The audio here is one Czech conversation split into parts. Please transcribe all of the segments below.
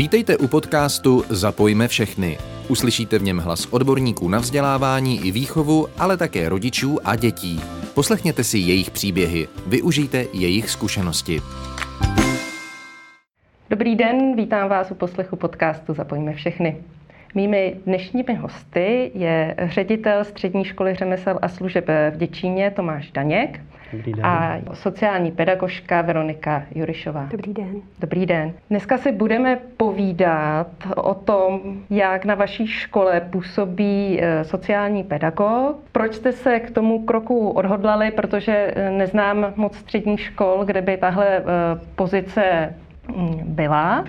Vítejte u podcastu Zapojme všechny. Uslyšíte v něm hlas odborníků na vzdělávání i výchovu, ale také rodičů a dětí. Poslechněte si jejich příběhy, využijte jejich zkušenosti. Dobrý den, vítám vás u poslechu podcastu Zapojme všechny. Mými dnešními hosty je ředitel Střední školy řemesel a služeb v Děčíně Tomáš Daněk Dobrý den. a sociální pedagožka Veronika Jurišová. Dobrý den. Dobrý den. Dneska si budeme povídat o tom, jak na vaší škole působí eh, sociální pedagog. Proč jste se k tomu kroku odhodlali, protože eh, neznám moc středních škol, kde by tahle eh, pozice mm, byla.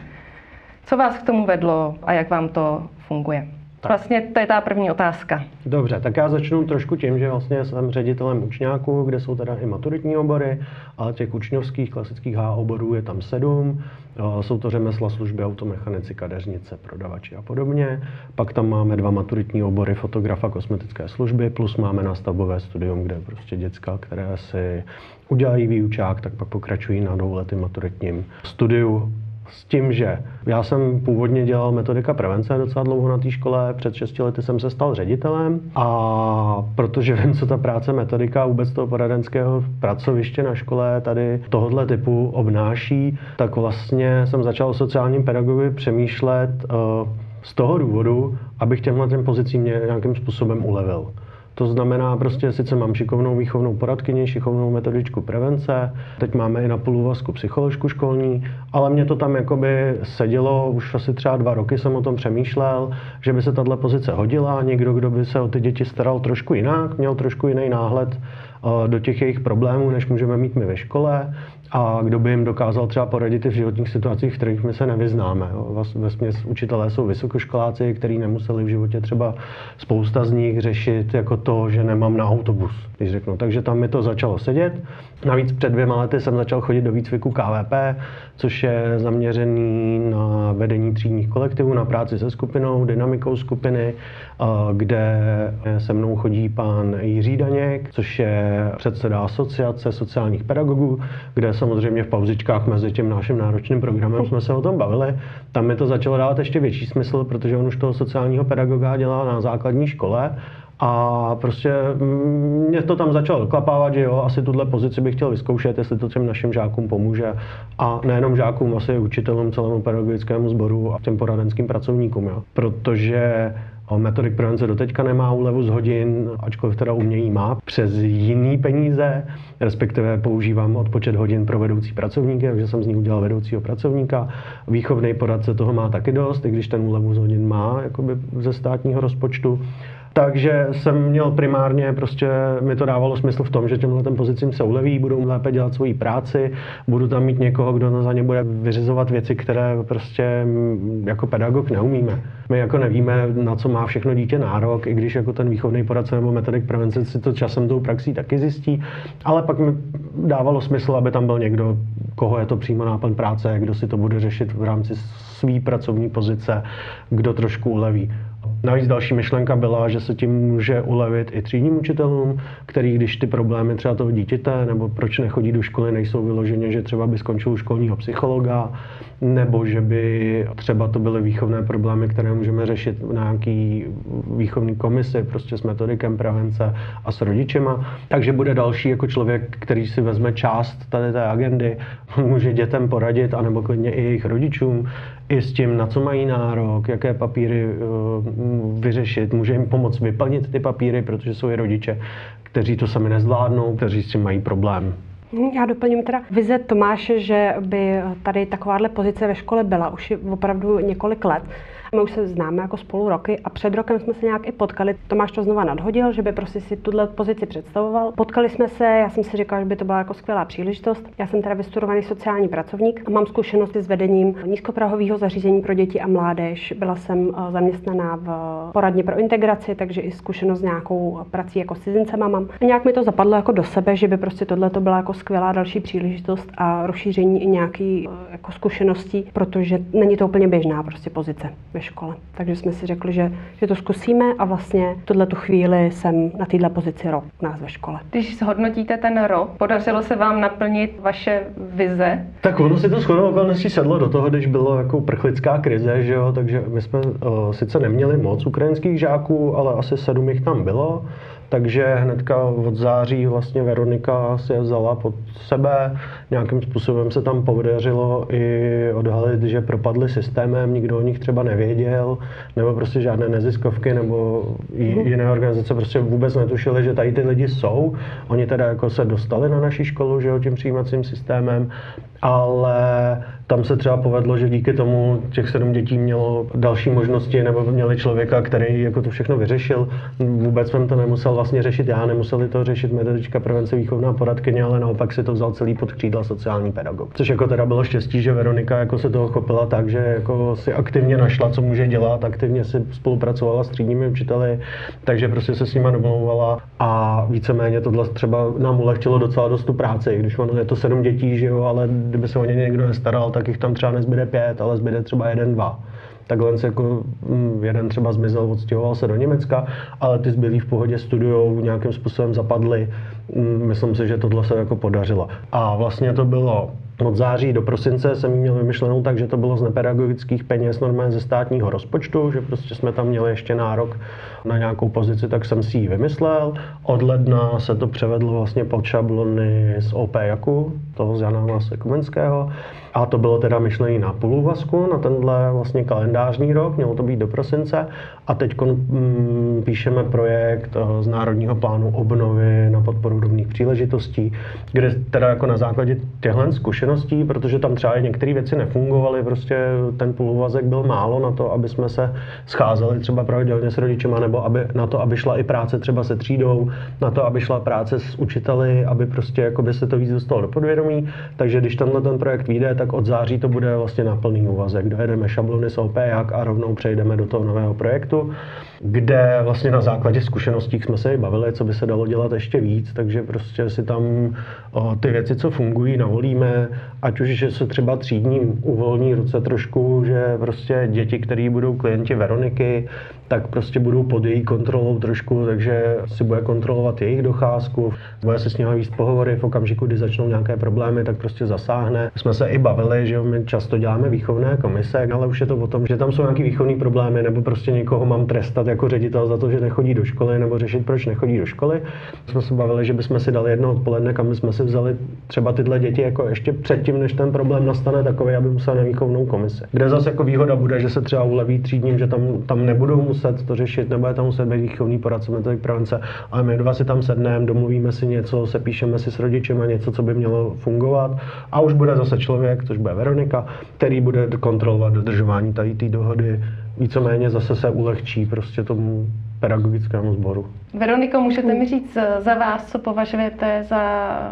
Co vás k tomu vedlo a jak vám to funguje? Tak. Vlastně to je ta první otázka. Dobře, tak já začnu trošku tím, že vlastně jsem ředitelem učňáků, kde jsou teda i maturitní obory, ale těch učňovských klasických H oborů je tam sedm. Jsou to řemesla, služby, automechanici, kadeřnice, prodavači a podobně. Pak tam máme dva maturitní obory, fotograf a kosmetické služby, plus máme nastavbové studium, kde prostě děcka, které si udělají výučák, tak pak pokračují na dvouletým maturitním studiu s tím, že já jsem původně dělal metodika prevence docela dlouho na té škole, před 6 lety jsem se stal ředitelem a protože vím, co ta práce metodika vůbec toho poradenského pracoviště na škole tady tohohle typu obnáší, tak vlastně jsem začal o sociálním pedagogovi přemýšlet uh, z toho důvodu, abych těmhle těm pozicím nějakým způsobem ulevil. To znamená, prostě sice mám šikovnou výchovnou poradkyni, šikovnou metodičku prevence, teď máme i na půlúvazku psycholožku školní, ale mě to tam jakoby sedělo, už asi třeba dva roky jsem o tom přemýšlel, že by se tahle pozice hodila, někdo, kdo by se o ty děti staral trošku jinak, měl trošku jiný náhled eh, do těch jejich problémů, než můžeme mít my ve škole a kdo by jim dokázal třeba poradit i v životních situacích, v kterých my se nevyznáme. Směs učitelé jsou vysokoškoláci, kteří nemuseli v životě třeba spousta z nich řešit jako to, že nemám na autobus, když řeknu. Takže tam mi to začalo sedět. Navíc před dvěma lety jsem začal chodit do výcviku KVP, což je zaměřený na vedení třídních kolektivů, na práci se skupinou, dynamikou skupiny, kde se mnou chodí pan Jiří Daněk, což je předseda asociace sociálních pedagogů, kde samozřejmě v pauzičkách mezi tím naším náročným programem jsme se o tom bavili. Tam mi to začalo dávat ještě větší smysl, protože on už toho sociálního pedagoga dělá na základní škole a prostě mě to tam začalo doklapávat, že jo, asi tuhle pozici bych chtěl vyzkoušet, jestli to těm našim žákům pomůže. A nejenom žákům, asi učitelům, celému pedagogickému sboru a těm poradenským pracovníkům, jo. Protože Metodik prevence doteďka nemá úlevu z hodin, ačkoliv teda umějí má, přes jiný peníze, respektive používám odpočet hodin pro vedoucí pracovníky, takže jsem z ní udělal vedoucího pracovníka. Výchovný poradce toho má taky dost, i když ten úlevu z hodin má jakoby ze státního rozpočtu. Takže jsem měl primárně, prostě mi to dávalo smysl v tom, že těmhle ten pozicím se uleví, budou lépe dělat svoji práci, budu tam mít někoho, kdo za ně bude vyřizovat věci, které prostě jako pedagog neumíme. My jako nevíme, na co má všechno dítě nárok, i když jako ten výchovný poradce nebo metodik prevence si to časem tou praxí taky zjistí, ale pak mi dávalo smysl, aby tam byl někdo, koho je to přímo náplň práce, kdo si to bude řešit v rámci své pracovní pozice, kdo trošku uleví. Navíc další myšlenka byla, že se tím může ulevit i třídním učitelům, který když ty problémy třeba toho dítěte nebo proč nechodí do školy nejsou vyloženě, že třeba by skončil u školního psychologa, nebo že by třeba to byly výchovné problémy, které můžeme řešit na nějaký výchovný komisi, prostě s metodikem prevence a s rodičema. Takže bude další jako člověk, který si vezme část tady té agendy, může dětem poradit, anebo klidně i jejich rodičům, i s tím, na co mají nárok, jaké papíry uh, vyřešit, může jim pomoct vyplnit ty papíry, protože jsou i rodiče, kteří to sami nezvládnou, kteří s tím mají problém. Já doplním teda vize Tomáše, že by tady takováhle pozice ve škole byla už opravdu několik let. My už se známe jako spolu roky a před rokem jsme se nějak i potkali. Tomáš to znova nadhodil, že by prostě si tuhle pozici představoval. Potkali jsme se, já jsem si říkala, že by to byla jako skvělá příležitost. Já jsem teda vystudovaný sociální pracovník a mám zkušenosti s vedením nízkoprahového zařízení pro děti a mládež. Byla jsem eh, zaměstnaná v poradně pro integraci, takže i zkušenost s nějakou prací jako s cizincema mám. A nějak mi to zapadlo jako do sebe, že by prostě tohle to byla jako skvělá další příležitost a rozšíření i nějaký eh, jako zkušeností, protože není to úplně běžná prostě pozice ve ve škole. Takže jsme si řekli, že, že to zkusíme a vlastně tuhle tu chvíli jsem na této pozici rok u nás ve škole. Když zhodnotíte ten rok, podařilo se vám naplnit vaše vize? Tak ono si to shodou okolností sedlo do toho, když bylo jako prchlická krize, že jo, takže my jsme uh, sice neměli moc ukrajinských žáků, ale asi sedm jich tam bylo takže hnedka od září vlastně Veronika si je vzala pod sebe. Nějakým způsobem se tam podařilo i odhalit, že propadly systémem, nikdo o nich třeba nevěděl, nebo prostě žádné neziskovky nebo mhm. jiné organizace prostě vůbec netušily, že tady ty lidi jsou. Oni teda jako se dostali na naší školu, že jo, tím přijímacím systémem, ale tam se třeba povedlo, že díky tomu těch sedm dětí mělo další možnosti nebo měli člověka, který jako to všechno vyřešil. Vůbec jsem to nemusel vlastně řešit já, nemuseli to řešit metodička prevence výchovná poradkyně, ale naopak si to vzal celý pod křídla sociální pedagog. Což jako teda bylo štěstí, že Veronika jako se toho chopila tak, že jako si aktivně našla, co může dělat, aktivně si spolupracovala s třídními učiteli, takže prostě se s nima domlouvala a víceméně tohle třeba nám ulehčilo docela dost tu práci, když ono je to sedm dětí, že jo, ale kdyby se o ně někdo nestaral, tak jich tam třeba nezbyde pět, ale zbyde třeba jeden, dva. Takhle se jako mm, jeden třeba zmizel, odstěhoval se do Německa, ale ty zbylí v pohodě studujou, nějakým způsobem zapadli. Mm, myslím si, že tohle se jako podařilo. A vlastně to bylo od září do prosince jsem měl vymyšlenou tak, že to bylo z nepedagogických peněz normálně ze státního rozpočtu, že prostě jsme tam měli ještě nárok na nějakou pozici, tak jsem si ji vymyslel. Od se to převedlo vlastně pod šablony z OP Jaku, toho z Jana Vlase Komenského. A to bylo teda myšlený na půlúvazku, na tenhle vlastně kalendářní rok, mělo to být do prosince. A teď mm, píšeme projekt eh, z Národního plánu obnovy na podporu rovných příležitostí, kde teda jako na základě těchto zkušeností, protože tam třeba některé věci nefungovaly, prostě ten půlúvazek byl málo na to, aby jsme se scházeli třeba pravidelně s rodičema, nebo aby, na to, aby šla i práce třeba se třídou, na to, aby šla práce s učiteli, aby prostě jako by se to víc dostalo do podvědomí. Takže když tenhle ten projekt vyjde, tak od září to bude vlastně na plný úvazek. Dojedeme šablony z OP jak a rovnou přejdeme do toho nového projektu, kde vlastně na základě zkušeností jsme se i bavili, co by se dalo dělat ještě víc, takže prostě si tam o, ty věci, co fungují, navolíme, ať už, že se třeba třídním uvolní ruce trošku, že prostě děti, které budou klienti Veroniky, tak prostě budou pod její kontrolou trošku, takže si bude kontrolovat jejich docházku, bude se s nimi víc pohovory v okamžiku, kdy začnou nějaké problémy, tak prostě zasáhne. Jsme se i bavili, že my často děláme výchovné komise, ale už je to o tom, že tam jsou nějaké výchovné problémy, nebo prostě někoho mám trestat jako ředitel za to, že nechodí do školy, nebo řešit, proč nechodí do školy. Jsme se bavili, že bychom si dali jedno odpoledne, kam jsme si vzali třeba tyhle děti jako ještě předtím, než ten problém nastane takový, aby musel na výchovnou komisi. Kde zase jako výhoda bude, že se třeba uleví třídním, že tam, tam nebudou muset to řešit, nebude tam muset být výchovný poradce metodik prevence, ale my dva si tam sedneme, domluvíme si něco, sepíšeme si s rodičem a něco, co by mělo fungovat a už bude zase člověk, což bude Veronika, který bude kontrolovat dodržování tady té dohody, víceméně zase se ulehčí prostě tomu pedagogickému sboru. Veroniko, můžete mi říct za vás, co považujete za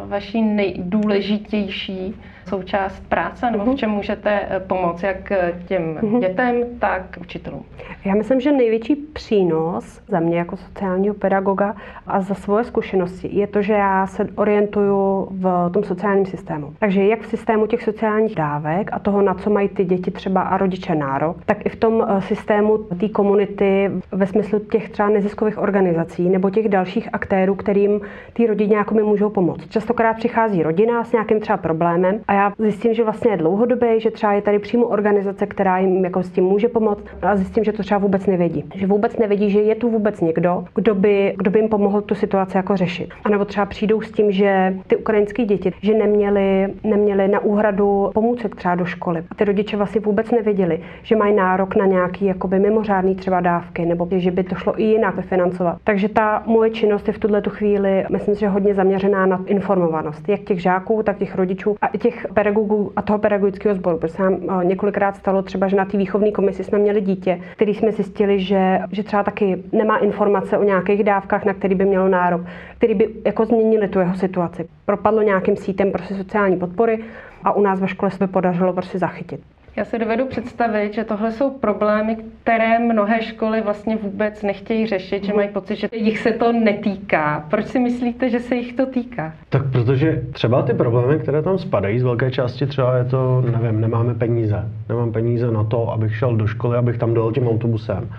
vaši nejdůležitější součást práce, nebo v mhm. čem můžete eh, pomoct jak eh, těm mhm. dětem, tak učitelům? Já myslím, že největší přínos za mě jako sociálního pedagoga a za svoje zkušenosti je to, že já se orientuju v tom sociálním systému. Takže jak v systému těch sociálních dávek a toho, na co mají ty děti třeba a rodiče nárok, tak i v tom eh, systému té komunity ve smyslu těch třeba neziskových organizací nebo těch dalších aktérů, kterým ty rodině jako mi můžou pomoct. Častokrát přichází rodina s nějakým třeba problémem a já zjistím, že vlastně je dlouhodobý, že třeba je tady přímo organizace, která jim jako s tím může pomoct a zjistím, že to třeba vůbec nevědí. Že vůbec nevědí, že je tu vůbec někdo, kdo by, kdo by jim pomohl tu situaci jako řešit. A nebo třeba přijdou s tím, že ty ukrajinské děti, že neměli, neměli na úhradu pomůcek třeba do školy. A ty rodiče vlastně vůbec nevěděli, že mají nárok na nějaký jakoby mimořádný třeba dávky, nebo že by to šlo i jinak vyfinancovat. Takže ta moje činnost je v tuhle chvíli, myslím si, že hodně zaměřená na informovanost, jak těch žáků, tak těch rodičů a i těch pedagogů a toho pedagogického sboru. Protože se nám eh, několikrát stalo třeba, že na té výchovné komisi jsme měli dítě, který jsme zjistili, že, že třeba taky nemá informace o nějakých dávkách, na který by mělo nárok, který by jako změnili tu jeho situaci. Propadlo nějakým sítem prostě sociální podpory a u nás ve škole se podařilo prostě zachytit. Já si dovedu představit, že tohle jsou problémy, které mnohé školy vlastně vůbec nechtějí řešit, že mají pocit, že jich se to netýká. Proč si myslíte, že se jich to týká? Tak protože třeba ty problémy, které tam spadají, z velké části třeba je to, nevím, nemáme peníze. Nemám peníze na to, abych šel do školy, abych tam dojel tím autobusem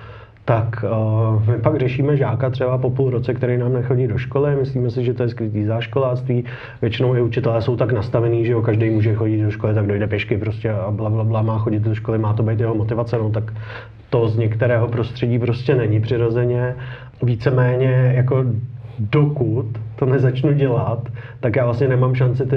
tak uh, my pak řešíme žáka třeba po půl roce, který nám nechodí do školy. Myslíme si, že to je skrytý záškoláctví. Většinou i učitelé jsou tak nastavení, že jo, každý může chodit do školy, tak dojde pěšky prostě a bla, bla, bla, má chodit do školy, má to být jeho motivace, no tak to z některého prostředí prostě není přirozeně. Víceméně jako dokud to nezačnu dělat, tak já vlastně nemám šanci ty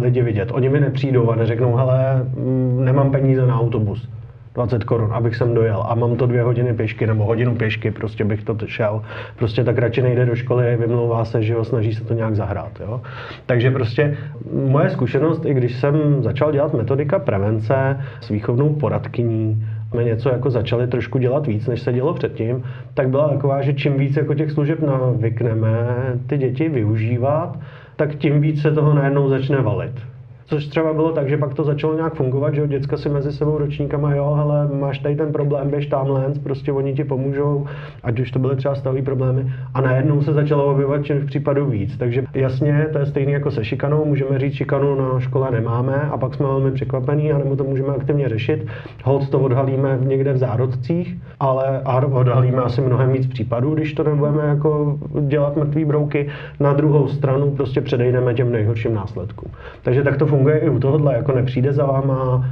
lidi vidět. Oni mi nepřijdou a neřeknou, hele, mm, nemám peníze na autobus 20 korun, abych sem dojel a mám to dvě hodiny pěšky nebo hodinu pěšky, prostě bych to šel. Prostě tak radši nejde do školy, vymlouvá se, že jo, snaží se to nějak zahrát. Jo? Takže prostě moje zkušenost, i když jsem začal dělat metodika prevence s výchovnou poradkyní, jsme něco jako začali trošku dělat víc, než se dělo předtím, tak byla taková, že čím víc jako těch služeb navykneme ty děti využívat, tak tím víc se toho najednou začne valit. Což třeba bylo tak, že pak to začalo nějak fungovat, že děcka si mezi sebou ročníkama, jo, hele, máš tady ten problém, běž tamhle, prostě oni ti pomůžou, ať už to byly třeba stavové problémy. A najednou se začalo objevovat čím v případu víc. Takže jasně, to je stejné jako se šikanou, můžeme říct, šikanu na škole nemáme a pak jsme velmi překvapení, anebo to můžeme aktivně řešit. Hold to odhalíme někde v zárodcích, ale a odhalíme asi mnohem víc případů, když to nebudeme jako dělat mrtvý brouky. Na druhou stranu prostě předejdeme těm nejhorším následkům. Takže tak to funguje funguje i u tohohle, jako nepřijde za váma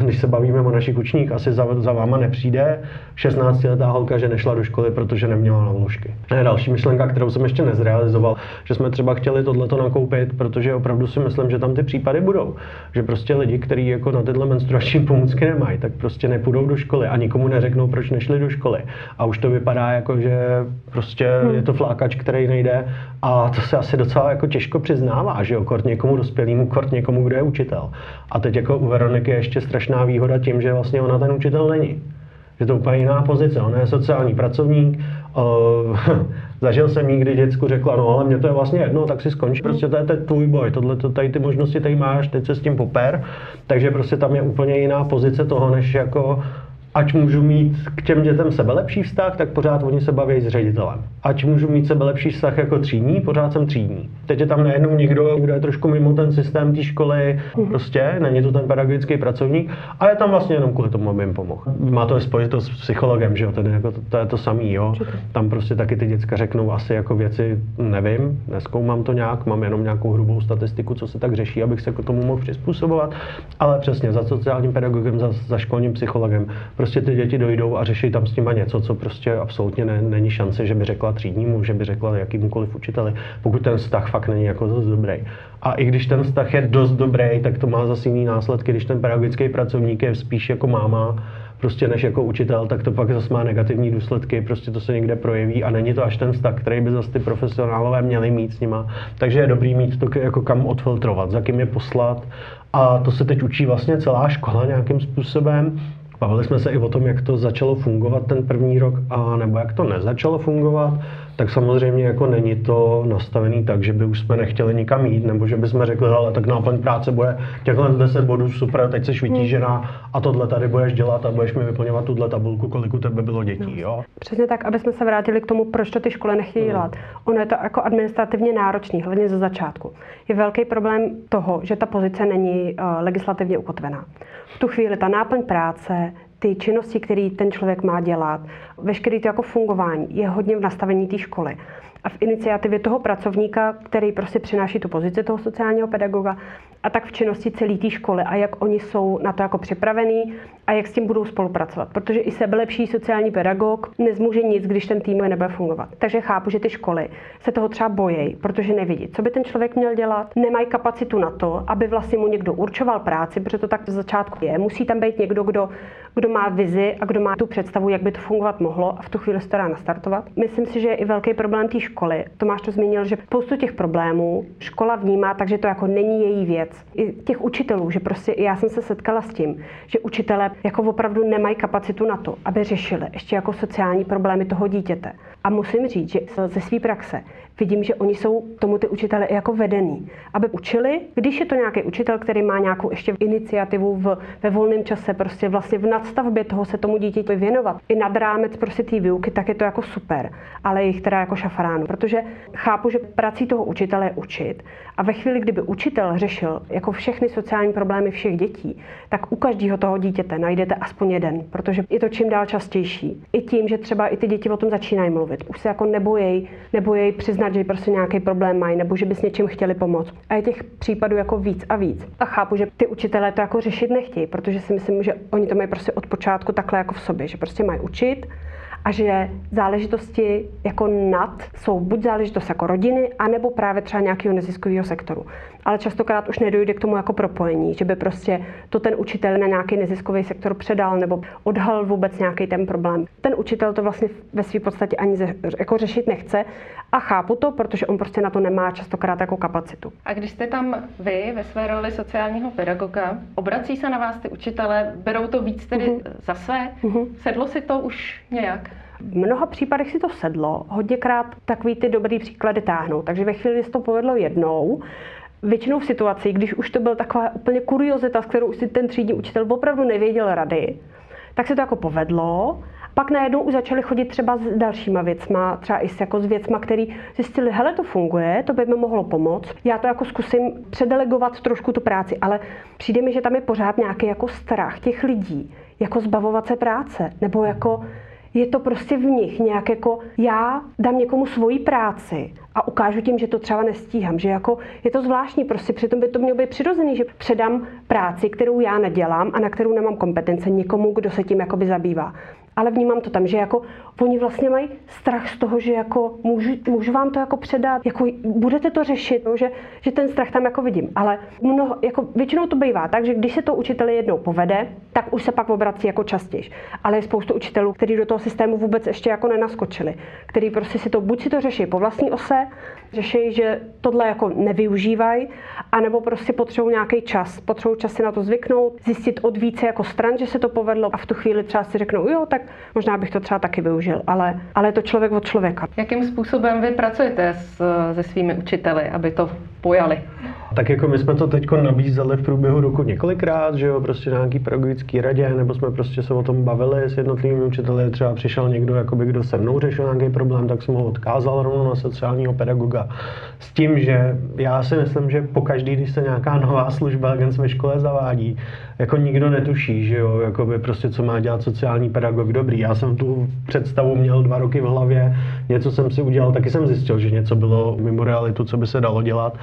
když se bavíme o našich učních, asi za, za váma nepřijde 16-letá holka, že nešla do školy, protože neměla na vložky. Další myšlenka, kterou jsem ještě nezrealizoval, že jsme třeba chtěli tohleto nakoupit, protože opravdu si myslím, že tam ty případy budou. Že prostě lidi, kteří jako na tyhle menstruační pomůcky nemají, tak prostě nepůjdou do školy a nikomu neřeknou, proč nešli do školy. A už to vypadá jako, že prostě hmm. je to flákač, který nejde a to se asi docela jako těžko přiznává, že jo, kort někomu dospělému, kort někomu, kdo je učitel. A teď jako u Veroniky je strašná výhoda tím, že vlastně ona ten učitel není. Že to úplně jiná pozice. Ona je sociální pracovník. Uh, zažil jsem jí, kdy děcku řekla, no ale mě to je vlastně jedno, tak si skončí. Prostě to je ten tvůj boj, tohle, to, tady ty možnosti tady máš, teď se s tím poper. Takže prostě tam je úplně jiná pozice toho, než jako ať můžu mít k těm dětem sebelepší vztah, tak pořád oni se baví s ředitelem. Ať můžu mít sebelepší vztah jako třídní, pořád jsem třídní. Teď je tam najednou někdo, kdo je trošku mimo ten systém té školy, mhm. prostě není to ten pedagogický pracovník a je tam vlastně jenom kvůli tomu, aby jim pomohl. Má to spojitost s psychologem, že jo, ten jako to, to, je to samý, jo. Tam prostě taky ty děcka řeknou asi jako věci, nevím, neskoumám to nějak, mám jenom nějakou hrubou statistiku, co se tak řeší, abych se k tomu mohl přizpůsobovat, ale přesně za sociálním pedagogem, za, za školním psychologem prostě ty děti dojdou a řeší tam s nima něco, co prostě absolutně ne, není šance, že by řekla třídnímu, že by řekla jakýmkoliv učiteli, pokud ten vztah fakt není jako dost dobrý. A i když ten vztah je dost dobrý, tak to má zase jiný následky, když ten pedagogický pracovník je spíš jako máma, prostě než jako učitel, tak to pak zase má negativní důsledky, prostě to se někde projeví a není to až ten vztah, který by zase ty profesionálové měli mít s nima. Takže je dobrý mít to jako kam odfiltrovat, za kým je poslat a to se teď učí vlastně celá škola nějakým způsobem. Bavili jsme se i o tom, jak to začalo fungovat ten první rok, a nebo jak to nezačalo fungovat tak samozřejmě jako není to nastavený tak, že by už jsme nechtěli nikam jít, nebo že bychom řekli, ale tak náplň práce bude těchhle 10 bodů, super, teď se vytížená a tohle tady budeš dělat a budeš mi vyplňovat tuhle tabulku, kolik u tebe bylo dětí, jo? Přesně tak, aby jsme se vrátili k tomu, proč to ty školy nechtějí hmm. dělat. Ono je to jako administrativně náročný, hlavně ze začátku. Je velký problém toho, že ta pozice není uh, legislativně ukotvená. V tu chvíli ta náplň práce, ty činnosti, které ten člověk má dělat, veškeré to jako fungování je hodně v nastavení té školy a v iniciativě toho pracovníka, který prostě přináší tu pozici toho sociálního pedagoga, a tak v činnosti celé té školy a jak oni jsou na to jako připravení a jak s tím budou spolupracovat. Protože i sebelepší sociální pedagog nezmůže nic, když ten tým nebude fungovat. Takže chápu, že ty školy se toho třeba bojí, protože nevidí, co by ten člověk měl dělat, nemají kapacitu na to, aby vlastně mu někdo určoval práci, protože to tak z začátku je. Musí tam být někdo, kdo, kdo má vizi a kdo má tu představu, jak by to fungovat mohlo a v tu chvíli se to dá nastartovat. Myslím si, že je i velký problém té školy. Tomáš to zmínil, že spoustu těch problémů škola vnímá, takže to jako není její věc. I těch učitelů, že prostě já jsem se setkala s tím, že učitelé jako opravdu nemají kapacitu na to, aby řešili ještě jako sociální problémy toho dítěte. A musím říct, že ze své praxe vidím, že oni jsou tomu ty učitele jako vedený, aby učili, když je to nějaký učitel, který má nějakou ještě iniciativu v, ve volném čase, prostě vlastně v nadstavbě toho se tomu dítěti věnovat. I nad rámec prostě té výuky, tak je to jako super, ale jich teda jako šafránu, protože chápu, že prací toho učitele je učit a ve chvíli, kdyby učitel řešil jako všechny sociální problémy všech dětí, tak u každého toho dítěte najdete aspoň jeden, protože je to čím dál častější. I tím, že třeba i ty děti o tom začínají mluvit. Už se jako nebojí, nebojí přiznat, že prostě nějaký problém mají nebo že by s něčím chtěli pomoct. A je těch případů jako víc a víc. A chápu, že ty učitelé to jako řešit nechtějí, protože si myslím, že oni to mají prostě od počátku takhle jako v sobě, že prostě mají učit a že záležitosti jako nad jsou buď záležitost jako rodiny, anebo právě třeba nějakého neziskového sektoru. Ale častokrát už nedojde k tomu jako propojení, že by prostě to ten učitel na nějaký neziskový sektor předal nebo odhalil vůbec nějaký ten problém. Ten učitel to vlastně ve své podstatě ani jako řešit nechce a chápu to, protože on prostě na to nemá častokrát jako kapacitu. A když jste tam vy ve své roli sociálního pedagoga, obrací se na vás ty učitele, berou to víc tedy uh-huh. za své? Uh-huh. Sedlo si to už nějak? V mnoha případech si to sedlo, hodněkrát takový ty dobrý příklady táhnou. Takže ve chvíli, kdy se to povedlo jednou, většinou v situaci, když už to byl taková úplně kuriozita, s kterou už si ten třídní učitel opravdu nevěděl rady, tak se to jako povedlo. Pak najednou už začali chodit třeba s dalšíma věcma, třeba i s, jako s věcma, který zjistili, hele, to funguje, to by mi mohlo pomoct. Já to jako zkusím předelegovat trošku tu práci, ale přijde mi, že tam je pořád nějaký jako strach těch lidí, jako zbavovat se práce, nebo jako je to prostě v nich nějak jako já dám někomu svoji práci a ukážu tím, že to třeba nestíhám, že jako je to zvláštní, prostě přitom by to mělo být přirozený, že předám práci, kterou já nedělám a na kterou nemám kompetence někomu, kdo se tím jakoby zabývá. Ale vnímám to tam, že jako oni vlastně mají strach z toho, že jako můžu, můžu vám to jako předat, jako budete to řešit, no, že, že ten strach tam jako vidím. Ale mnoho, jako většinou to bývá tak, že když se to učiteli jednou povede, tak už se pak obrací jako častěji. Ale je spoustu učitelů, kteří do toho systému vůbec ještě jako nenaskočili, který prostě si to buď si to řeší po vlastní ose, řeší, že tohle jako nevyužívají, anebo prostě potřebují nějaký čas. Potřebují čas si na to zvyknout, zjistit od více jako stran, že se to povedlo a v tu chvíli třeba si řeknou, jo, tak možná bych to třeba taky využil, ale, ale je to člověk od člověka. Jakým způsobem vy pracujete s, se svými učiteli, aby to pojali? Tak jako my jsme to teď nabízeli v průběhu roku několikrát, že jo, prostě na nějaký pedagogický radě, nebo jsme prostě se o tom bavili s jednotlivými učiteli, třeba přišel někdo, jakoby, kdo se mnou řešil nějaký problém, tak jsem ho odkázal rovnou na sociálního pedagoga. S tím, že já si myslím, že po každý, když se nějaká nová služba agent ve škole zavádí, jako nikdo netuší, že jo, jakoby prostě co má dělat sociální pedagog dobrý. Já jsem tu představu měl dva roky v hlavě, něco jsem si udělal, taky jsem zjistil, že něco bylo mimo realitu, co by se dalo dělat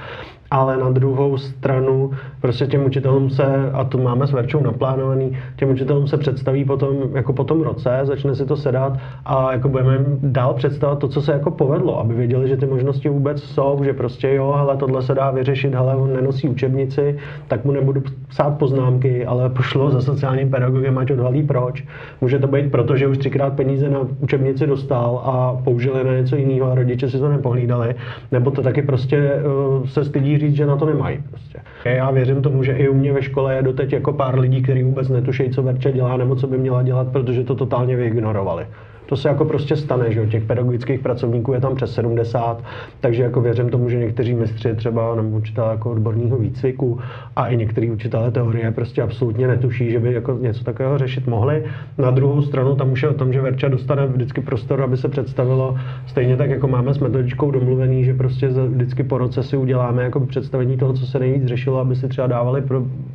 ale na druhou stranu prostě těm učitelům se, a to máme s Verčou naplánovaný, těm učitelům se představí potom, jako po tom roce, začne si to sedat a jako budeme dál představit to, co se jako povedlo, aby věděli, že ty možnosti vůbec jsou, že prostě jo, ale tohle se dá vyřešit, hele, on nenosí učebnici, tak mu nebudu psát poznámky, ale pošlo za sociálním pedagogem, ať odhalí proč. Může to být proto, že už třikrát peníze na učebnici dostal a použili na něco jiného a rodiče si to nepohlídali, nebo to taky prostě uh, se stydí říct, že na to nemají. Prostě. Já věřím tomu, že i u mě ve škole je doteď jako pár lidí, kteří vůbec netuší, co Verča dělá nebo co by měla dělat, protože to totálně vyignorovali to se jako prostě stane, že těch pedagogických pracovníků je tam přes 70, takže jako věřím tomu, že někteří mistři třeba nebo učitelé jako odborného výcviku a i některý učitelé teorie prostě absolutně netuší, že by jako něco takového řešit mohli. Na druhou stranu tam už je o tom, že Verča dostane vždycky prostor, aby se představilo stejně tak, jako máme s metodičkou domluvený, že prostě vždycky po roce si uděláme jako představení toho, co se nejvíc řešilo, aby si třeba dávali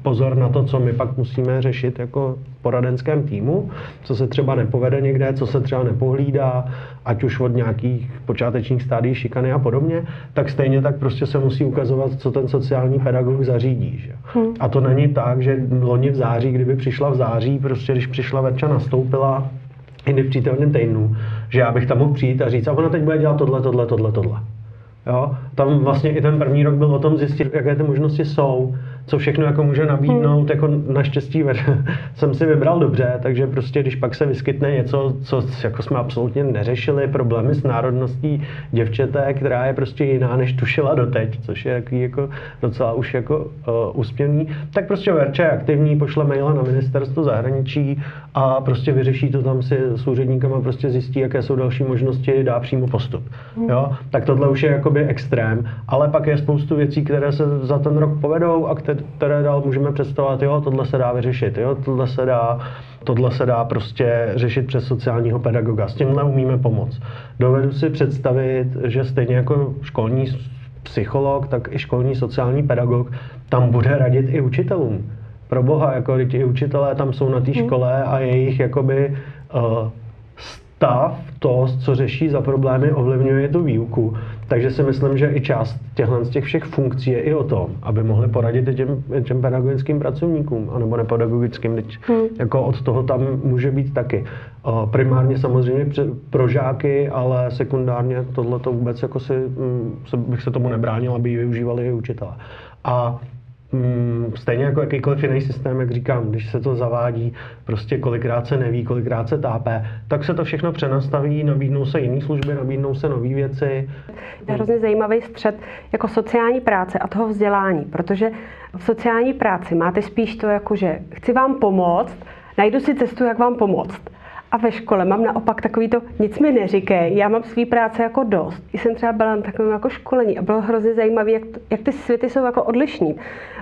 pozor na to, co my pak musíme řešit jako poradenském týmu, co se třeba nepovede někde, co se třeba nepohlídá, ať už od nějakých počátečních stádí šikany a podobně, tak stejně tak prostě se musí ukazovat, co ten sociální pedagog zařídí. Že? Hmm. A to není tak, že loni v září, kdyby přišla v září, prostě když přišla Verča nastoupila, jindy v přítelném týdnu, že já bych tam mohl přijít a říct, a ona teď bude dělat tohle, tohle, tohle, tohle. Jo? Tam vlastně i ten první rok byl o tom zjistit, jaké ty možnosti jsou, co všechno jako může nabídnout, jako naštěstí jsem si vybral dobře, takže prostě když pak se vyskytne něco, co jako jsme absolutně neřešili, problémy s národností děvčete, která je prostě jiná, než tušila doteď, což je jaký jako docela už jako uh, úspěvný, tak prostě Verča je aktivní, pošle maila na ministerstvo zahraničí a prostě vyřeší to tam si s úředníkama, prostě zjistí, jaké jsou další možnosti, dá přímo postup. Jo? Tak tohle už je jakoby extrém, ale pak je spoustu věcí, které se za ten rok povedou a které dál můžeme představovat, jo, tohle se dá vyřešit, jo, tohle se dá Tohle se dá prostě řešit přes sociálního pedagoga. S tímhle umíme pomoct. Dovedu si představit, že stejně jako školní psycholog, tak i školní sociální pedagog tam bude radit i učitelům. Pro boha, jako i učitelé tam jsou na té hmm. škole a jejich jakoby uh, stav, to, co řeší za problémy, ovlivňuje tu výuku. Takže si myslím, že i část těchto z těch všech funkcí je i o tom, aby mohli poradit těm, těm pedagogickým pracovníkům, anebo nepedagogickým, teď hmm. jako od toho tam může být taky. Primárně samozřejmě pro žáky, ale sekundárně tohle to vůbec jako si, mm, bych se tomu nebránil, aby ji využívali i učitelé. A stejně jako jakýkoliv jiný systém, jak říkám, když se to zavádí, prostě kolikrát se neví, kolikrát se tápe, tak se to všechno přenastaví, nabídnou se jiné služby, nabídnou se nové věci. Je hrozně zajímavý střed jako sociální práce a toho vzdělání, protože v sociální práci máte spíš to jako, že chci vám pomoct, najdu si cestu, jak vám pomoct. A ve škole mám naopak takový to, nic mi neříkej, já mám svý práce jako dost. I jsem třeba byla na takovém jako školení a bylo hrozně zajímavé, jak, jak ty světy jsou jako odlišní.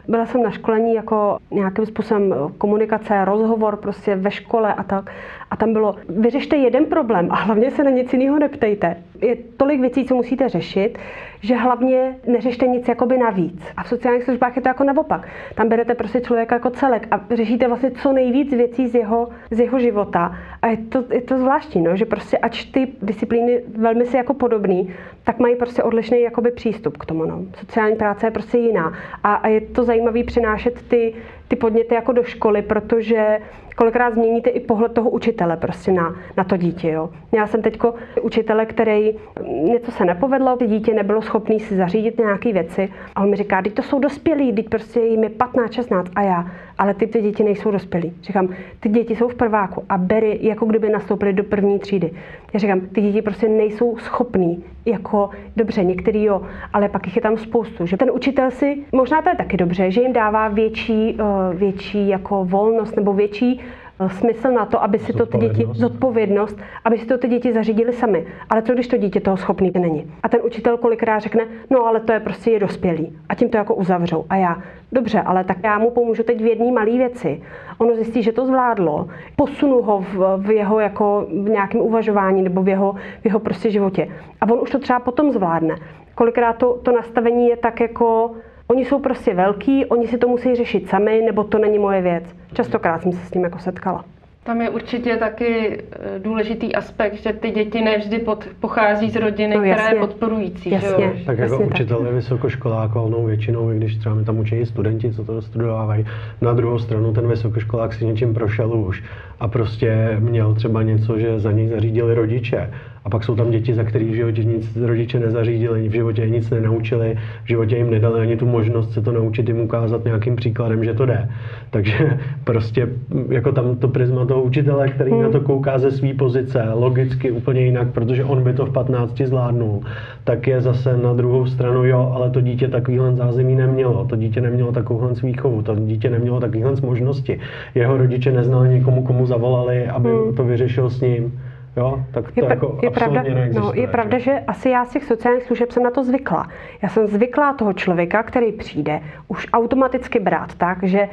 Byla jsem na školení jako nějakým způsobem komunikace, rozhovor prostě ve škole a tak. A tam bylo, vyřešte jeden problém a hlavně se na nic jiného neptejte. Je tolik věcí, co musíte řešit, že hlavně neřešte nic jakoby navíc. A v sociálních službách je to jako naopak. Tam berete prostě člověka jako celek a řešíte vlastně co nejvíc věcí z jeho, z jeho života. A je to, je to zvláštní, no, že prostě ač ty disciplíny velmi si jako podobný, tak mají prostě odlišný jakoby přístup k tomu. No. Sociální práce je prostě jiná. A, a je to zajímavé přinášet ty, ty podněty jako do školy, protože kolikrát změníte i pohled toho učitele prostě na, na to dítě. Jo. Já jsem teďko učitele, který něco se nepovedlo, ty dítě nebylo schopné si zařídit nějaké věci a on mi říká, teď to jsou dospělí, teď prostě jim je 15, 16 a já, ale ty, ty děti nejsou dospělí. Říkám, ty děti jsou v prváku a bery, jako kdyby nastoupili do první třídy. Já říkám, ty děti prostě nejsou schopní, jako dobře, některý jo, ale pak jich je tam spoustu. Že ten učitel si, možná to je taky dobře, že jim dává větší, uh, větší jako volnost nebo větší Eh, smysl na to, aby si to ty děti, zodpovědnost, aby si to ty děti zařídili sami. Ale co když to dítě toho schopný není? A ten učitel kolikrát řekne, no ale to je prostě je dospělý. A tím to jako uzavřou. A já, dobře, ale tak já mu pomůžu teď v jedné malé věci. Ono zjistí, že to zvládlo, posunu ho v, v jeho jako v nějakém uvažování nebo v jeho, v jeho prostě životě. A on už to třeba potom zvládne. Kolikrát to, to nastavení je tak jako Oni jsou prostě velký, oni si to musí řešit sami, nebo to není moje věc. Častokrát jsem se s tím jako setkala. Tam je určitě taky eh, důležitý aspekt, že ty děti nevždy pod, pochází z rodiny, no, která je podporující. Jasně, jo? Tak jako jasně učitel tak. je vysokoškolák valnou většinou, i když třeba mi tam učí studenti, co to studovávají. Na druhou stranu ten vysokoškolák si něčím prošel už a prostě měl třeba něco, že za něj zařídili rodiče a pak jsou tam děti, za kterých v životě nic rodiče nezařídili, v životě nic nenaučili, v životě jim nedali ani tu možnost se to naučit, jim ukázat nějakým příkladem, že to jde. Takže prostě jako tam to prisma toho učitele, který hmm. na to kouká ze své pozice, logicky úplně jinak, protože on by to v 15 zvládnul, tak je zase na druhou stranu, jo, ale to dítě takovýhle zázemí nemělo, to dítě nemělo takovouhle výchovu, to dítě nemělo takovýhle možnosti. Jeho rodiče neznali někomu, komu zavolali, aby hmm. to vyřešil s ním. Jo, tak to je, jako je pravda, no, je pravda, že asi já z těch sociálních služeb jsem na to zvykla. Já jsem zvyklá toho člověka, který přijde, už automaticky brát tak, že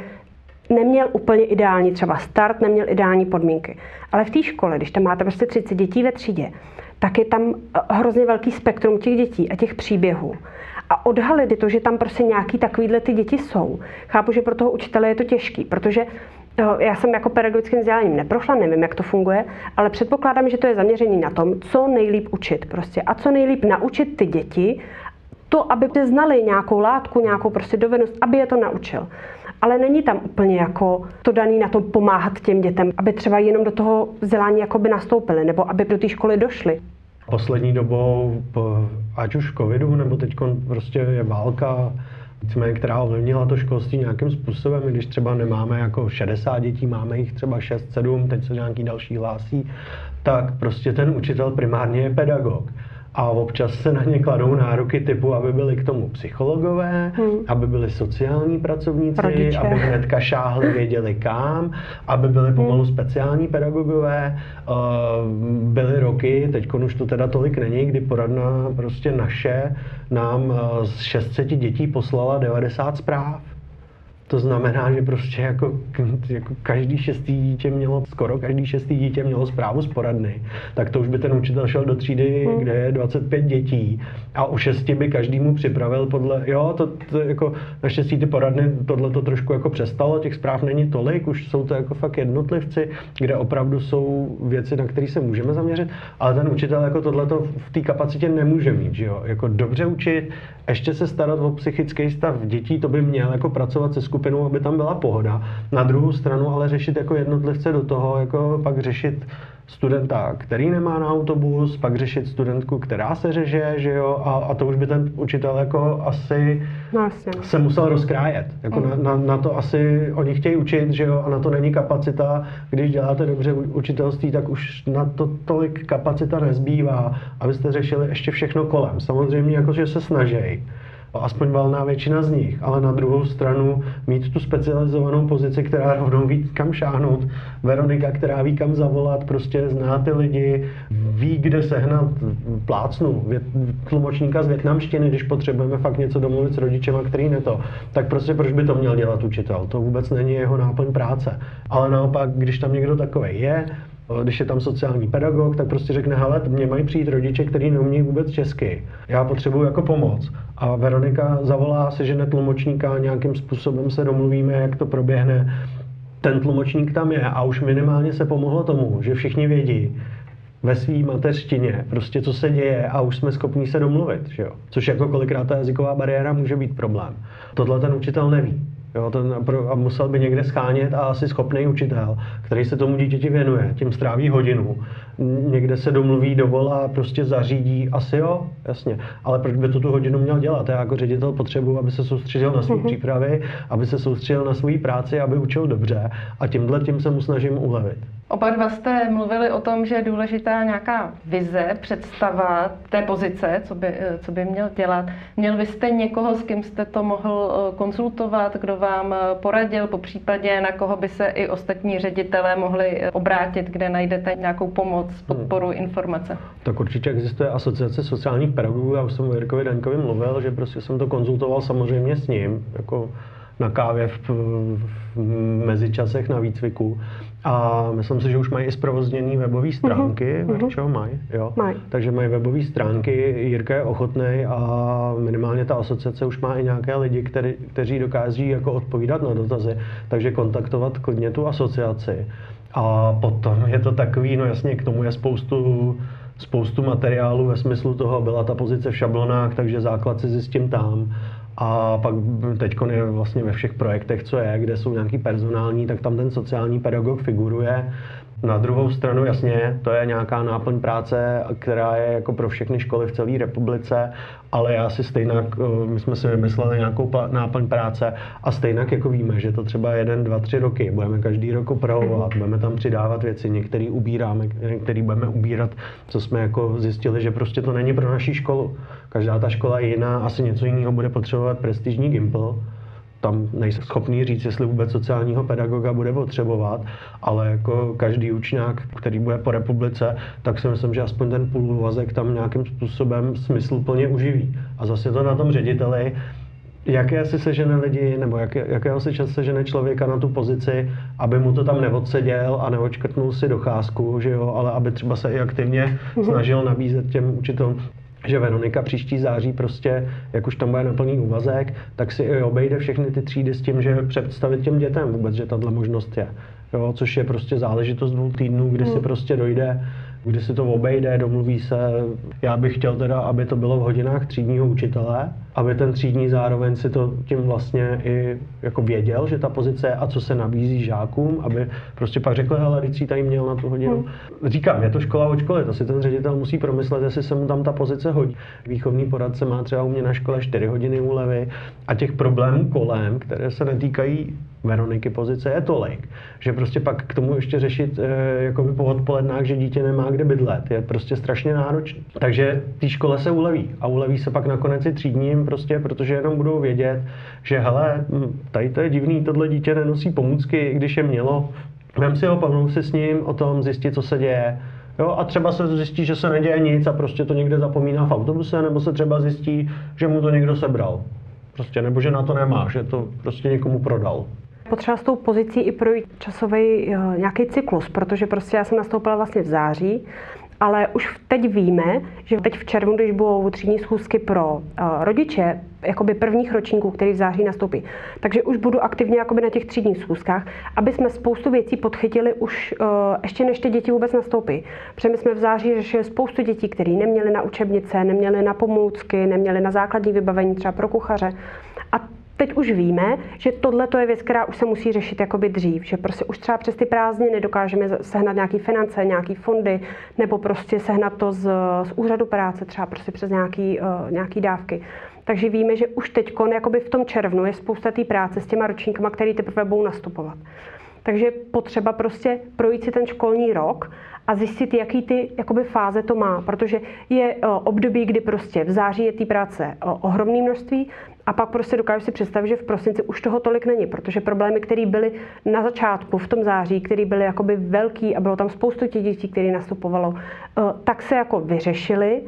neměl úplně ideální třeba start, neměl ideální podmínky. Ale v té škole, když tam máte prostě 30 dětí ve třídě, tak je tam eh, hrozně velký spektrum těch dětí a těch příběhů. A odhalit to, že tam prostě nějaký takovýhle ty děti jsou. Chápu, že pro toho učitele je to těžký, protože já jsem jako pedagogickým vzděláním neprošla, nevím, jak to funguje, ale předpokládám, že to je zaměření na tom, co nejlíp učit prostě a co nejlíp naučit ty děti, to, aby znali nějakou látku, nějakou prostě dovednost, aby je to naučil. Ale není tam úplně jako to daný na to pomáhat těm dětem, aby třeba jenom do toho vzdělání jakoby nastoupili, nebo aby do té školy došli. Poslední dobou, ať už covidu, nebo teď prostě je válka, nicméně, která ovlivnila to školství nějakým způsobem, když třeba nemáme jako 60 dětí, máme jich třeba 6, 7, teď se nějaký další hlásí, tak prostě ten učitel primárně je pedagog a občas se na ně kladou nároky typu, aby byli k tomu psychologové, hmm. aby byli sociální pracovníci, Rodiče. aby hnedka šáhli, věděli kam, aby byli pomalu hmm. speciální pedagogové. Uh, byly roky, teď už to teda tolik není, kdy poradna prostě naše nám z 600 dětí poslala 90 zpráv. To znamená, že prostě jako, jako každý šestý dítě mělo, skoro každý šestý dítě mělo zprávu z poradny, tak to už by ten učitel šel do třídy, hmm. kde je 25 dětí a u šesti by každému připravil podle, jo, to, to jako naštěstí ty poradny, tohle to trošku jako přestalo, těch zpráv není tolik, už jsou to jako fakt jednotlivci, kde opravdu jsou věci, na které se můžeme zaměřit, ale ten učitel jako tohle v té kapacitě nemůže mít, že jo, jako dobře učit, ještě se starat o psychický stav dětí, to by měl jako pracovat se skupinou, aby tam byla pohoda. Na druhou stranu ale řešit jako jednotlivce do toho, jako pak řešit studenta, který nemá na autobus, pak řešit studentku, která se řeže, že jo, a, a to už by ten učitel jako asi no, se musel rozkrájet. Jako mm. na, na, na, to asi oni chtějí učit, že jo, a na to není kapacita. Když děláte dobře učitelství, tak už na to tolik kapacita nezbývá, abyste řešili ještě všechno kolem. Samozřejmě jako, že se snaží aspoň valná většina z nich, ale na druhou stranu mít tu specializovanou pozici, která rovnou ví, kam šáhnout. Veronika, která ví, kam zavolat, prostě zná ty lidi, ví, kde sehnat plácnu, vět, tlumočníka z větnamštiny, když potřebujeme fakt něco domluvit s rodičema, který ne to. Tak prostě proč by to měl dělat učitel? To vůbec není jeho náplň práce. Ale naopak, když tam někdo takový je, když je tam sociální pedagog, tak prostě řekne, hele, mě mají přijít rodiče, kteří neumí vůbec česky. Já potřebuji jako pomoc. A Veronika zavolá se žene tlumočníka, nějakým způsobem se domluvíme, jak to proběhne. Ten tlumočník tam je a už minimálně se pomohlo tomu, že všichni vědí, ve své mateřštině, prostě co se děje a už jsme schopni se domluvit, že jo? Což jako kolikrát ta jazyková bariéra může být problém. Tohle ten učitel neví. Jo, ten, a musel by někde schánět a asi schopný učitel, který se tomu dítěti věnuje, tím stráví hodinu, někde se domluví, dovolá, prostě zařídí, asi jo, jasně. Ale proč by to tu hodinu měl dělat? Já jako ředitel potřebuji, aby se soustředil na své mhm. přípravy, aby se soustředil na svoji práci, aby učil dobře a tímhle tím se mu snažím ulevit. Oba dva jste mluvili o tom, že je důležitá nějaká vize, představa té pozice, co by, co by měl dělat. Měl byste někoho, s kým jste to mohl eh, konzultovat, kdo vám eh, poradil, po případě na koho by se i ostatní ředitelé mohli eh, obrátit, kde najdete nějakou pomoc, podporu, hmm. informace? Tak určitě existuje asociace sociálních pedagogů, já už jsem o Jirkovi Daňkovi mluvil, že prostě jsem to konzultoval samozřejmě s ním, jako na kávě v, v mezičasech na výcviku. A myslím si, že už mají i zprovozněné webové stránky. Mm-hmm. Čeho mají? Jo. Maj. Takže mají webové stránky, Jirka je ochotný a minimálně ta asociace už má i nějaké lidi, který, kteří dokáží jako odpovídat na dotazy. Takže kontaktovat klidně tu asociaci. A potom je to takový, no jasně, k tomu je spoustu spoustu materiálu ve smyslu toho, byla ta pozice v šablonách, takže základ si zjistím tam. A pak teď je vlastně ve všech projektech, co je, kde jsou nějaký personální, tak tam ten sociální pedagog figuruje. Na druhou stranu, jasně, to je nějaká náplň práce, která je jako pro všechny školy v celé republice, ale já si stejně, eh, my jsme si vymysleli nějakou náplň práce a stejně jako víme, že to třeba jeden, dva, tři roky, budeme každý rok opravovat, budeme tam přidávat věci, některý ubíráme, některý budeme ubírat, co jsme jako zjistili, že prostě to není pro naší školu. Každá ta škola je jiná, asi něco jiného bude potřebovat prestižní Gimple, tam nejsem schopný říct, jestli vůbec sociálního pedagoga bude potřebovat, ale jako každý učňák, který bude po republice, tak si myslím, že aspoň ten půlvazek tam nějakým způsobem smysluplně uživí. A zase to na tom řediteli, jaké si sežene lidi, nebo jak, jakého si čas sežene člověka na tu pozici, aby mu to tam neodseděl a neočkrtnul si docházku, že jo, ale aby třeba se i aktivně mhm. snažil nabízet těm učitelům že Veronika příští září prostě, jak už tam bude na plný úvazek, tak si i obejde všechny ty třídy s tím, že představit těm dětem vůbec, že tahle možnost je. Jo, což je prostě záležitost dvou týdnů, kdy hmm. si prostě dojde, kdy si to obejde, domluví se. Já bych chtěl teda, aby to bylo v hodinách třídního učitele, aby ten třídní zároveň si to tím vlastně i jako věděl, že ta pozice a co se nabízí žákům, aby prostě pak řekl, hele, teď tady měl na tu hodinu. Hmm. Říkám, je to škola od školy, to si ten ředitel musí promyslet, jestli se mu tam ta pozice hodí. Výchovný poradce má třeba u mě na škole 4 hodiny úlevy a těch problémů kolem, které se netýkají Veroniky pozice je tolik, že prostě pak k tomu ještě řešit e, jako po odpolednách, že dítě nemá kde bydlet, je prostě strašně náročný. Takže té škole se uleví a uleví se pak nakonec i třídním, prostě, protože jenom budou vědět, že hele, hm, tady to je divný, tohle dítě nenosí pomůcky, když je mělo, vem si ho, pomluv si s ním o tom, zjistit, co se děje, Jo, a třeba se zjistí, že se neděje nic a prostě to někde zapomíná v autobuse, nebo se třeba zjistí, že mu to někdo sebral. Prostě, nebo že na to nemá, že to prostě někomu prodal. Potřeba s tou pozicí i projít časový uh, nějaký cyklus, protože prostě já jsem nastoupila vlastně v září, ale už teď víme, že teď v červnu, když budou třídní schůzky pro uh, rodiče, jakoby prvních ročníků, který v září nastoupí. Takže už budu aktivně jakoby na těch třídních schůzkách, aby jsme spoustu věcí podchytili už uh, ještě než ty děti vůbec nastoupí. Protože my jsme v září řešili spoustu dětí, které neměly na učebnice, neměly na pomůcky, neměly na základní vybavení třeba pro kuchaře. A teď už víme, že tohle to je věc, která už se musí řešit jakoby dřív, že prostě už třeba přes ty prázdniny dokážeme sehnat nějaký finance, nějaký fondy, nebo prostě sehnat to z, z úřadu práce, třeba prostě přes nějaký, uh, nějaký dávky. Takže víme, že už teď jakoby v tom červnu je spousta té práce s těma ročníkama, který teprve budou nastupovat. Takže potřeba prostě projít si ten školní rok a zjistit, jaký ty jakoby, fáze to má, protože je o, období, kdy prostě v září je té práce o, ohromné množství a pak prostě dokážu si představit, že v prosinci už toho tolik není, protože problémy, které byly na začátku, v tom září, které byly jakoby velký a bylo tam spoustu těch dětí, které nastupovalo, tak se jako vyřešily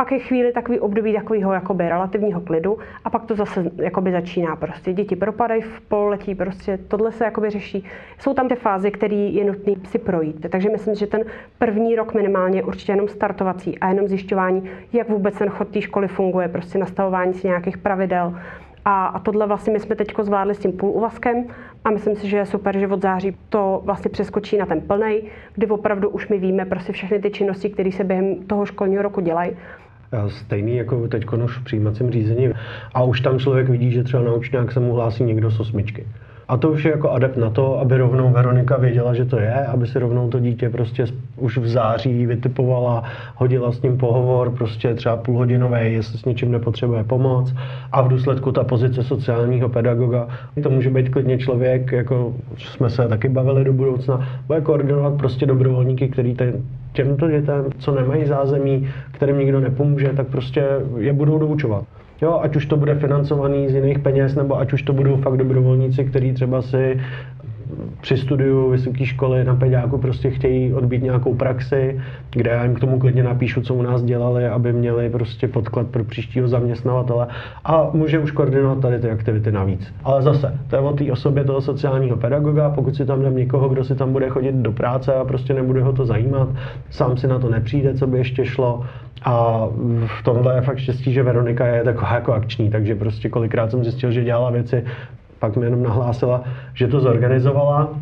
pak je chvíli takový období takového jakoby relativního klidu a pak to zase jakoby začíná prostě. Děti propadají v pololetí, prostě tohle se jakoby řeší. Jsou tam ty fáze, které je nutné si projít. Takže myslím, že ten první rok minimálně je určitě jenom startovací a jenom zjišťování, jak vůbec ten chod té školy funguje, prostě nastavování si nějakých pravidel. A, a tohle vlastně my jsme teď zvládli s tím půl uvazkem a myslím si, že je super, že od září to vlastně přeskočí na ten plnej, kdy opravdu už my víme prostě všechny ty činnosti, které se během toho školního roku dělají stejný jako teď už v přijímacím řízení. A už tam člověk vidí, že třeba na učňák se mu hlásí někdo z osmičky. A to už je jako adept na to, aby rovnou Veronika věděla, že to je, aby si rovnou to dítě prostě už v září vytipovala, hodila s ním pohovor, prostě třeba půlhodinový, jestli s něčím nepotřebuje pomoc. A v důsledku ta pozice sociálního pedagoga, to může být klidně člověk, jako jsme se taky bavili do budoucna, bude koordinovat prostě dobrovolníky, který ten, těmto dětem, co nemají zázemí, kterým nikdo nepomůže, tak prostě je budou doučovat. Jo, ať už to bude financovaný z jiných peněz, nebo ať už to budou fakt dobrovolníci, kteří třeba si při studiu vysoké školy na peďáku prostě chtějí odbít nějakou praxi, kde já jim k tomu klidně napíšu, co u nás dělali, aby měli prostě podklad pro příštího zaměstnavatele. A může už koordinovat tady ty aktivity navíc. Ale zase, to je o té osobě toho sociálního pedagoga, pokud si tam dám někoho, kdo si tam bude chodit do práce a prostě nebude ho to zajímat, sám si na to nepřijde, co by ještě šlo, a v tomhle je fakt štěstí, že Veronika je taková jako akční, takže prostě kolikrát jsem zjistil, že dělala věci, pak mi jenom nahlásila, že to zorganizovala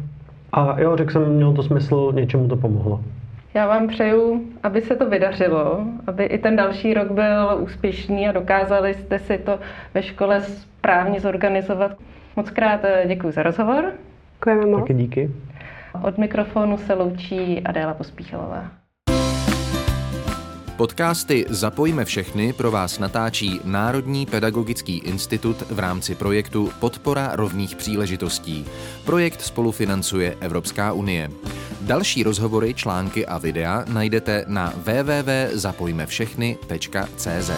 a jo, řekl jsem, mělo to smysl, něčemu to pomohlo. Já vám přeju, aby se to vydařilo, aby i ten další rok byl úspěšný a dokázali jste si to ve škole správně zorganizovat. Moc krát eh, děkuji za rozhovor. Děkujeme moc. Taky díky. Od mikrofonu se loučí Adéla Pospíchalová. Podcasty Zapojme všechny pro vás natáčí Národní pedagogický institut v rámci projektu Podpora rovných příležitostí. Projekt spolufinancuje Evropská unie. Další rozhovory, články a videa najdete na www.zapojmevšechny.cz.